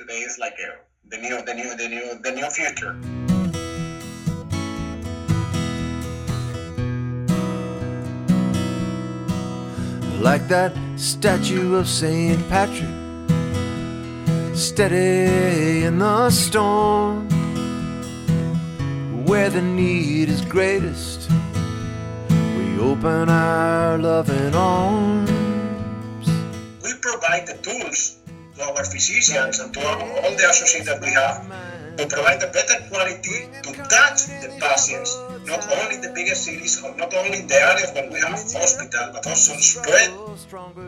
today is like a, the new, the new, the new, the new future. Like that statue of St. Patrick, steady in the storm, where the need is greatest. We open our loving arms. We provide the tools to our physicians and to all the associates that we have to provide a better quality to touch the patients, not only in the bigger cities or not only in the areas where we have hospital, but also spread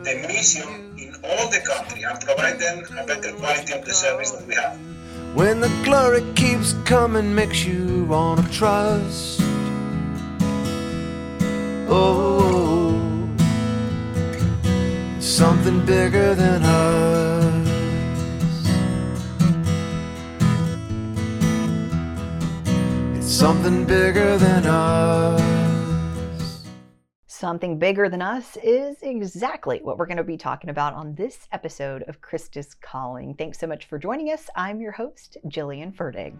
the mission in all the country and provide them a better quality of the service that we have. When the glory keeps coming, makes you wanna trust. Oh, something bigger than us. Something bigger than us. Something bigger than us is exactly what we're going to be talking about on this episode of Christus Calling. Thanks so much for joining us. I'm your host, Jillian Ferdig.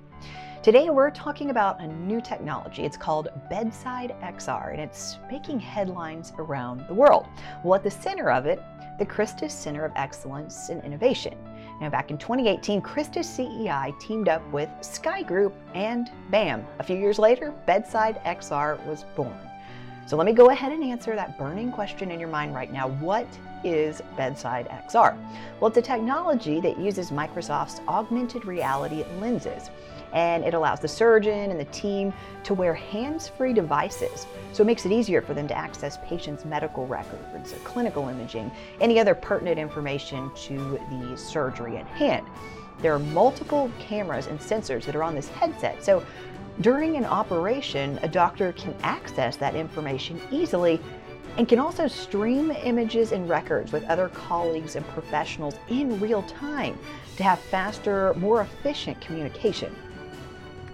Today we're talking about a new technology. It's called Bedside XR, and it's making headlines around the world. Well, at the center of it, the Christus Center of Excellence and Innovation. Now, back in 2018, Christus CEI teamed up with Sky Group, and bam, a few years later, Bedside XR was born. So let me go ahead and answer that burning question in your mind right now. What is Bedside XR? Well, it's a technology that uses Microsoft's augmented reality lenses, and it allows the surgeon and the team to wear hands free devices. So it makes it easier for them to access patients' medical records, clinical imaging, any other pertinent information to the surgery at hand. There are multiple cameras and sensors that are on this headset. So during an operation, a doctor can access that information easily and can also stream images and records with other colleagues and professionals in real time to have faster, more efficient communication.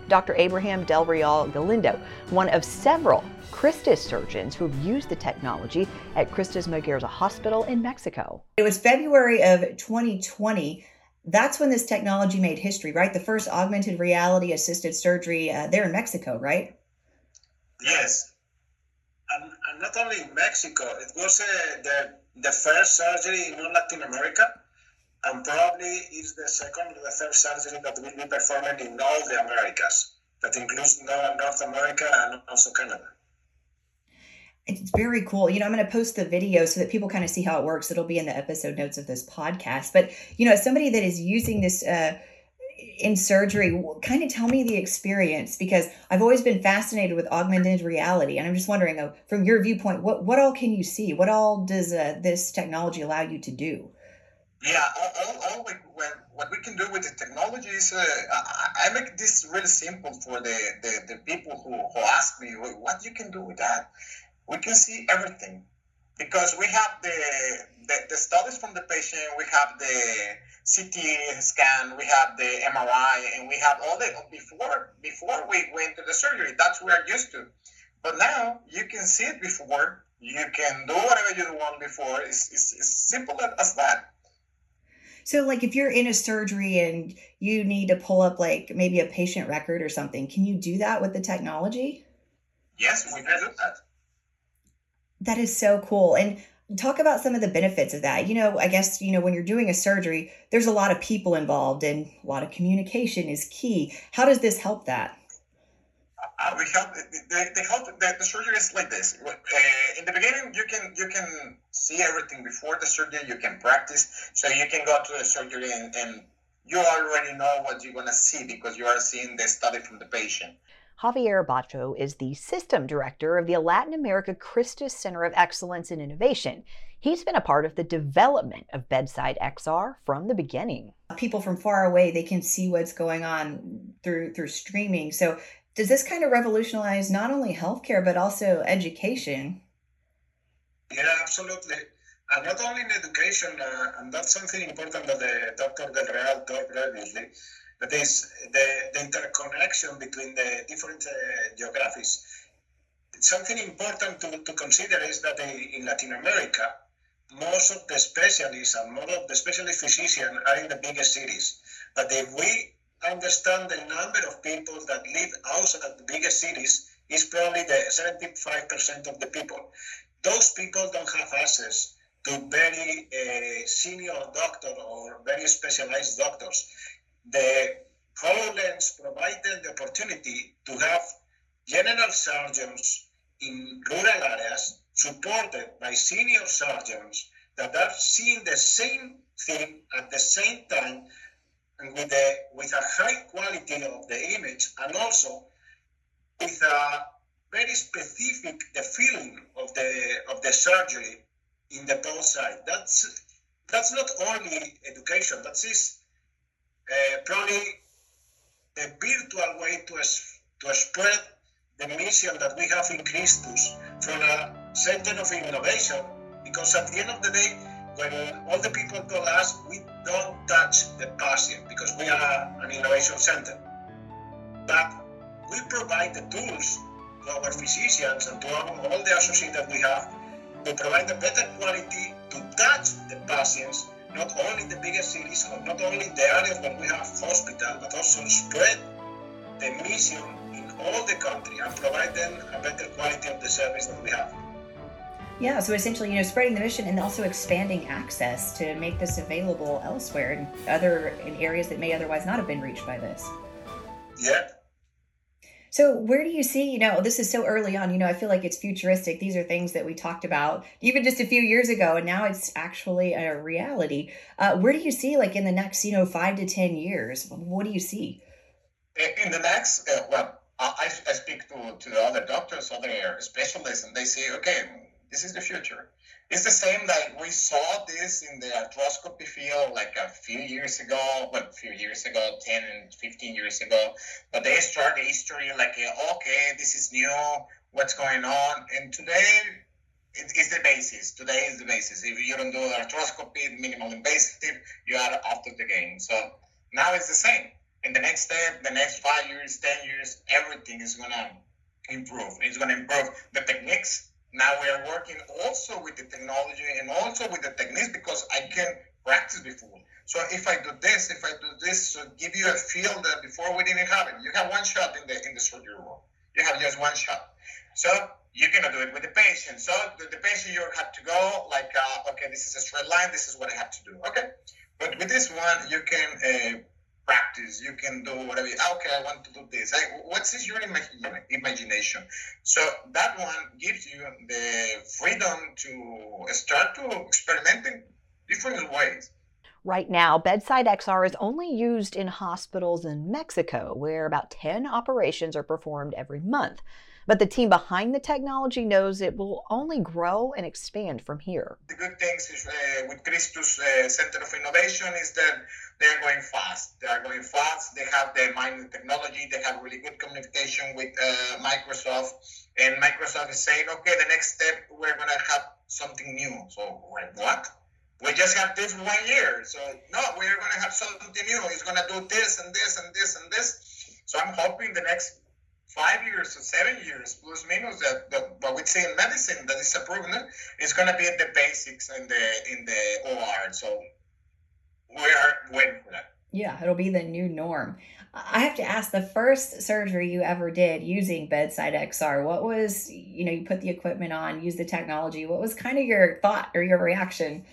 Dr. Abraham Del Real Galindo, one of several Christus surgeons who have used the technology at Christus Muguerza Hospital in Mexico. It was February of 2020 that's when this technology made history, right? The first augmented reality assisted surgery uh, there in Mexico, right? Yes. And, and not only in Mexico, it was uh, the, the first surgery in all Latin America, and probably is the second or the third surgery that will be performed in all the Americas. That includes North America and also Canada it's very cool. You know, I'm going to post the video so that people kind of see how it works. It'll be in the episode notes of this podcast. But, you know, as somebody that is using this uh, in surgery, kind of tell me the experience because I've always been fascinated with augmented reality. And I'm just wondering, uh, from your viewpoint, what, what all can you see? What all does uh, this technology allow you to do? Yeah, all, all, all we, when, what we can do with the technology is, uh, I, I, make this really simple for the, the, the people who, who ask me, what you can do with that? we can see everything because we have the, the, the studies from the patient, we have the CT scan, we have the MRI, and we have all the before before we went to the surgery. That's what we're used to. But now you can see it before. You can do whatever you want before. It's, it's, it's simple as that. So, like, if you're in a surgery and you need to pull up, like, maybe a patient record or something, can you do that with the technology? Yes, we can do that. That is so cool. And talk about some of the benefits of that. You know, I guess, you know, when you're doing a surgery, there's a lot of people involved and a lot of communication is key. How does this help that? Uh, we help the, the help the, the surgery is like this uh, in the beginning you can you can see everything before the surgery you can practice so you can go to the surgery and, and you already know what you're going to see because you are seeing the study from the patient Javier Bacho is the system director of the Latin America Christus Center of Excellence and Innovation. He's been a part of the development of Bedside XR from the beginning. People from far away, they can see what's going on through through streaming. So, does this kind of revolutionize not only healthcare but also education? Yeah, absolutely. And not only in education, uh, and that's something important that the Dr. Del Real talked previously that is the, the interconnection between the different uh, geographies. Something important to, to consider is that in Latin America, most of the specialists and most of the specialist physicians are in the biggest cities. But if we understand the number of people that live outside the biggest cities, is probably the 75% of the people. Those people don't have access to very uh, senior doctor or very specialized doctors. The HoloLens provided the opportunity to have general surgeons in rural areas supported by senior surgeons that are seeing the same thing at the same time with, a with a high quality of the image and also with a very specific the feeling of the of the surgery in the both side. That's that's not only education. That is uh, probably the virtual way to to spread the mission that we have in Christus from a center of innovation. Because at the end of the day, when all the people told us we don't touch the patient because we are an innovation center, but we provide the tools to our physicians and to all the associates that we have to provide a better quality to touch the patients, not only in the biggest cities or not only in the areas where we have hospital, but also spread the mission in all the country and provide them a better quality of the service that we have. Yeah, so essentially, you know, spreading the mission and also expanding access to make this available elsewhere in other in areas that may otherwise not have been reached by this. Yeah, so, where do you see, you know, this is so early on, you know, I feel like it's futuristic. These are things that we talked about even just a few years ago, and now it's actually a reality. Uh, where do you see, like, in the next, you know, five to 10 years? What do you see? In the next, uh, well, I, I speak to, to the other doctors, other specialists, and they say, okay, this is the future. It's the same that we saw this in the arthroscopy field like a few years ago, well, a few years ago, 10 and 15 years ago. But they start the history like, uh, okay, this is new, what's going on? And today, it's the basis. Today is the basis. If you don't do arthroscopy, minimal invasive, you are out of the game. So now it's the same. In the next step, the next five years, 10 years, everything is to improve. It's to improve the techniques now we are working also with the technology and also with the techniques because I can practice before. So if I do this, if I do this, so give you a feel that before we didn't have it. You have one shot in the in the surgery room. You have just one shot. So you cannot do it with the patient. So the, the patient you have to go like, uh, okay, this is a straight line. This is what I have to do. Okay, but with this one you can. Uh, practice. You can do whatever. Ah, okay, I want to do this. I, what's is your imagination? So that one gives you the freedom to start to experimenting different ways. Right now, Bedside XR is only used in hospitals in Mexico, where about 10 operations are performed every month. But the team behind the technology knows it will only grow and expand from here. The good things is, uh, with Christus uh, Center of Innovation is that they're going fast. They are going fast. They have the mining technology. They have really good communication with uh, Microsoft. And Microsoft is saying, okay, the next step, we're going to have something new. So, what? We just have this one year. So, no, we're going to have something new. It's going to do this and this and this and this. So, I'm hoping the next five years or seven years, plus minus, that, that what we see in medicine that is approved is going to be the basics in the in the OR. So we are waiting for that. Yeah, it'll be the new norm. I have to ask the first surgery you ever did using bedside XR, what was, you know, you put the equipment on, use the technology. What was kind of your thought or your reaction?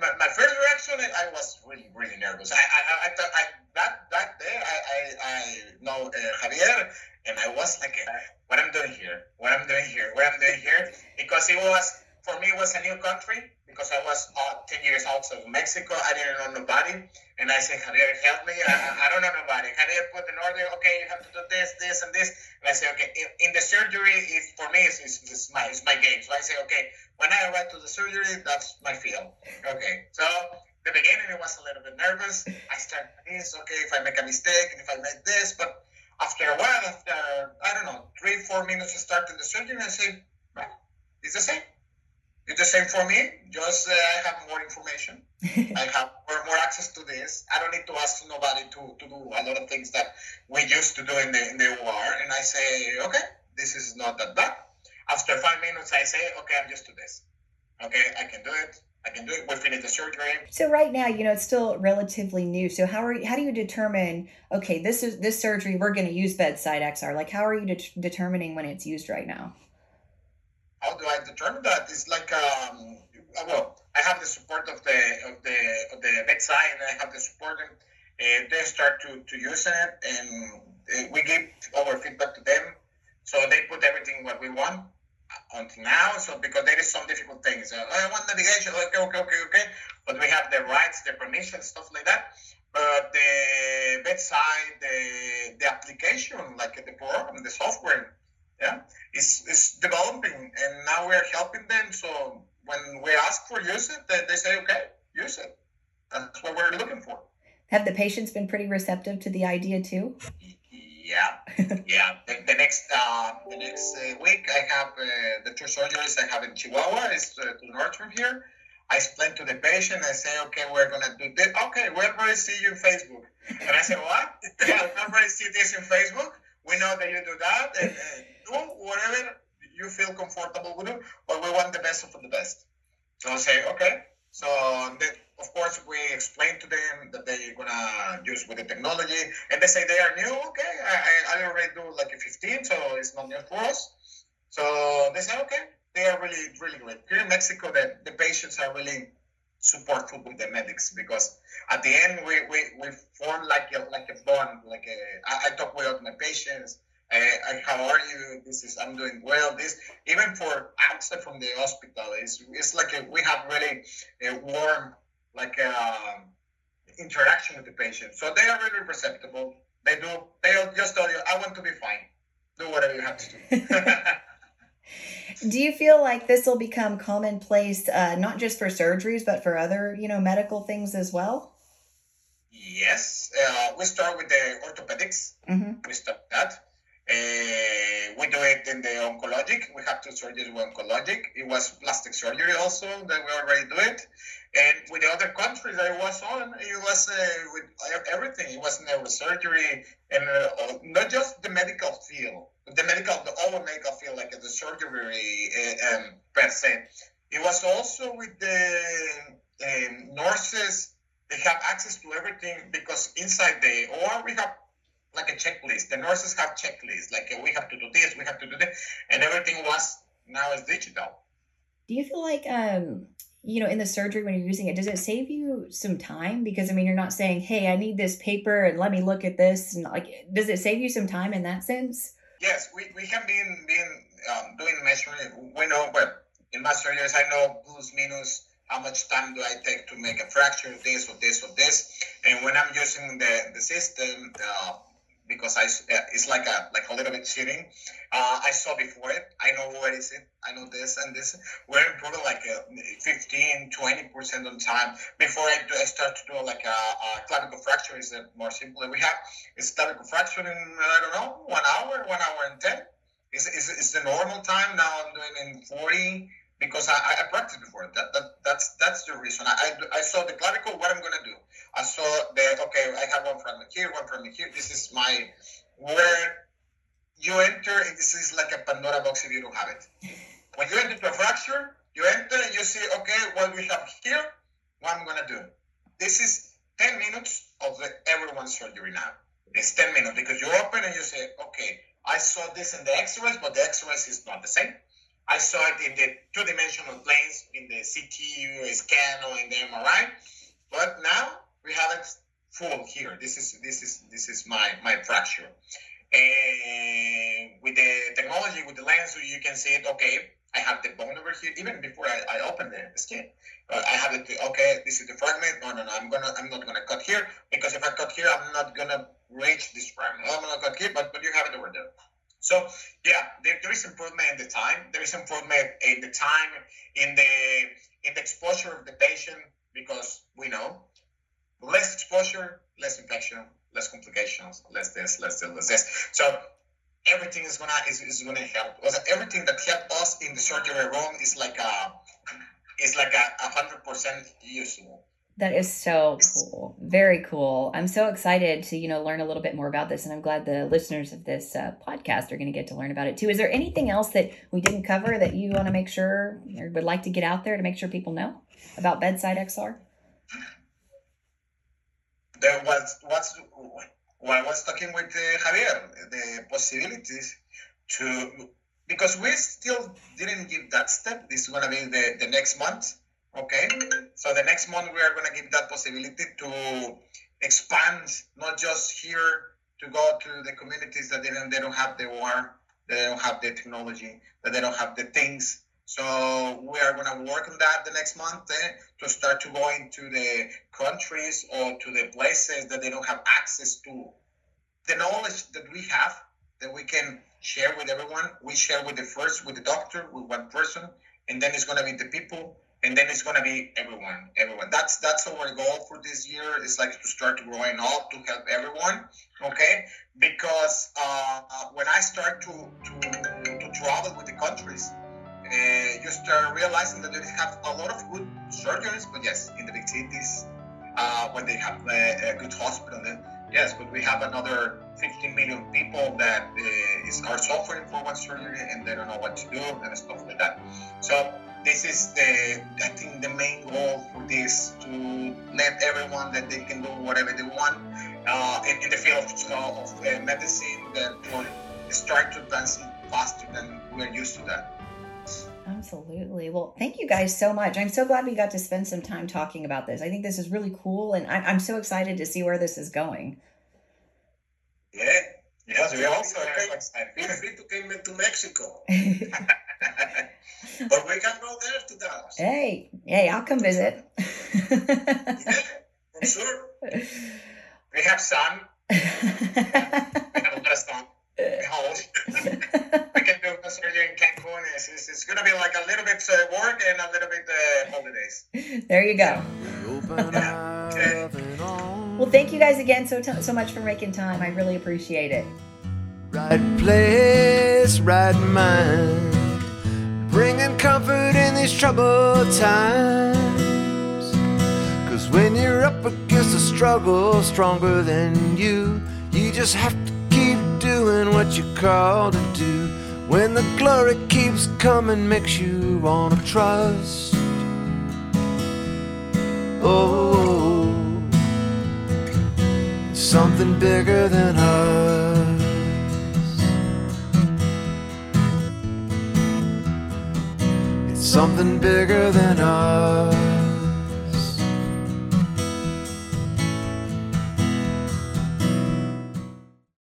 My, my first reaction, I was really, really nervous. I, I, I thought I, that, that day, I, I, I know uh, Javier, and I was like, what I'm doing here, what I'm doing here, what I'm doing here, because it was, for me, it was a new country because I was uh, 10 years out of Mexico. I didn't know nobody. And I said, Javier, help me. I, I don't know nobody. Javier put an order. Okay, you have to do this, this, and this. And I said, okay, in, the surgery, if for me, it's, it's, it's, my, it's my game. So I say, okay, when I arrive to the surgery, that's my field. Okay. So the beginning, it was a little bit nervous. I start this, okay, if I make a mistake and if I make this. But after a while, after, I don't know, three, four minutes of starting the surgery, I say, well, it's the same it's the same for me. Just uh, I have more information. I have more, more access to this. I don't need to ask nobody to, to do a lot of things that we used to do in the in the OR. And I say, okay, this is not that bad. After five minutes, I say, okay, I'm used to this. Okay, I can do it. I can do it. Finish the surgery. So right now, you know, it's still relatively new. So how are you, how do you determine? Okay, this is this surgery we're going to use bedside XR. Like, how are you de- determining when it's used right now? How do I determine that? It's like um, well, I have the support of the of the of the bedside, and I have the support, and they start to to use it, and uh, we give our feedback to them, so they put everything what we want until now. So because there is some difficult things, uh, I want navigation. Okay, okay, okay, okay. But we have the rights, the permission, stuff like that. But the bedside, the the application, like the program, the software, yeah, is is developing, and now we are helping them. So when we ask for use it, they, they say okay, use it. That's what we're looking for. Have the patients been pretty receptive to the idea too? Yeah, yeah. The, the next uh, the next uh, week, I have uh, the two surgeries I have in Chihuahua. It's uh, to north from here. I explain to the patient. I say, okay, we're gonna do this. Okay, we already see you in Facebook. And I say, what? yeah, we already see this in Facebook. We know that you do that, and do whatever you feel comfortable with it. But we want the best of the best. So I say, okay. So the, of course, we explain to them that they're gonna use with the technology, and they say they are new. Okay, I, I already do like a 15, so it's not new for us. So they say, okay, they are really, really great. Here in Mexico, the, the patients are really supportful with the medics because at the end we, we, we form like a like a bond. Like a, I, I talk with my patients. Uh, how are you? This is I'm doing well. This even for outside from the hospital, it's it's like a, we have really a warm like uh, interaction with the patient. So they are really receptive. They do. They'll just tell you, "I want to be fine. Do whatever you have to do." do you feel like this will become commonplace, uh, not just for surgeries, but for other, you know, medical things as well? Yes, uh, we start with the orthopedics. Mm-hmm. We start that. Uh, we do it in the oncologic. We have two surgeries with oncologic. It was plastic surgery also that we already do it. And with the other countries I was on, it was uh, with everything. It was neurosurgery and uh, not just the medical field, the medical, the all medical field, like the surgery uh, um, per se. It was also with the um, nurses. They have access to everything because inside the OR we have like a checklist. The nurses have checklists, like we have to do this, we have to do that, and everything was now is digital. Do you feel like um you know in the surgery when you're using it does it save you some time because i mean you're not saying hey i need this paper and let me look at this and like does it save you some time in that sense yes we, we have been been um, doing measurement we know but in my surgeries i know plus minus how much time do i take to make a fracture this or this or this and when i'm using the the system uh, because I it's like a like a little bit cheating. Uh, I saw before it. I know where is it. I know this and this. We're improving like a 15, 20 percent on time before I, do, I start to do like a, a clavicle fracture. Is it more simple? We have it's clavicle fracture in I don't know one hour, one hour and ten. Is is is the normal time now? I'm doing in 40 because I, I practiced before. That, that that's that's the reason. I, I, I saw the clavicle. What I'm gonna do? I saw that. Okay, I have one from here, one from here. This is my where you enter. This is like a Pandora box if you don't have it. When you enter to a fracture, you enter and you see. Okay, what we have here. What I'm gonna do? This is 10 minutes of the everyone's surgery now. It's 10 minutes because you open and you say, okay, I saw this in the X-rays, but the X-rays is not the same. I saw it in the two-dimensional planes in the CT scan or in the MRI, but now we have it full here. This is this is this is my my fracture, and with the technology with the lens, you can see it. Okay, I have the bone over here. Even before I, I open the, skin, I have it. Okay, this is the fragment. No, no, no. I'm gonna I'm not gonna cut here because if I cut here, I'm not gonna reach this fragment. I'm gonna cut here, but but you have it over there. So yeah, there, there is improvement in the time. There is improvement in the time in the in the exposure of the patient because we know less exposure, less infection, less complications, less this, less this, less this. So everything is gonna is, is gonna help. Because everything that helped us in the surgery room is like a is like a hundred percent useful. That is so cool. Very cool. I'm so excited to, you know, learn a little bit more about this and I'm glad the listeners of this uh, podcast are going to get to learn about it too. Is there anything else that we didn't cover that you want to make sure or would like to get out there to make sure people know? about bedside XR? There was what's when I was talking with uh, Javier, the possibilities to because we still didn't give that step. This is gonna be the, the next month. Okay, so the next month we are gonna give that possibility to expand, not just here to go to the communities that they don't, they don't have the war, they don't have the technology, that they don't have the things. So we are going to work on that the next month eh, to start to go into the countries or to the places that they don't have access to the knowledge that we have that we can share with everyone. We share with the first with the doctor, with one person, and then it's going to be the people and then it's going to be everyone everyone. That's that's our goal for this year is like to start growing up to help everyone okay? Because uh, when i start to, to to travel with the countries uh, you start realizing that they have a lot of good surgeons but yes in the big cities uh, when they have a, a good hospital then yes but we have another 15 million people that uh, is, are suffering for one surgery and they don't know what to do and stuff like that this is the I think the main goal for this to let everyone that they can do whatever they want uh, in, in, the field of, of uh, medicine that will start to advance faster than we're used to that. Absolutely. Well, thank you guys so much. I'm so glad we got to spend some time talking about this. I think this is really cool, and I'm, I'm so excited to see where this is going. Yeah. Yes, we also are excited. Feel free to come to Mexico. but we can go there to Dallas. Hey, hey, I'll come visit. yeah, for sure. We have sun. we have less sun. We can do a surgery in Cancun. It's, it's, it's going to be like a little bit uh, work and a little bit uh, holidays. There you go. okay. Well, thank you guys again so t- so much for making time. I really appreciate it. Right place, right mind bringing comfort in these troubled times. Cause when you're up against a struggle stronger than you, you just have to keep doing what you're called to do. When the glory keeps coming, makes you wanna trust. Oh, something bigger than us. Something bigger than us.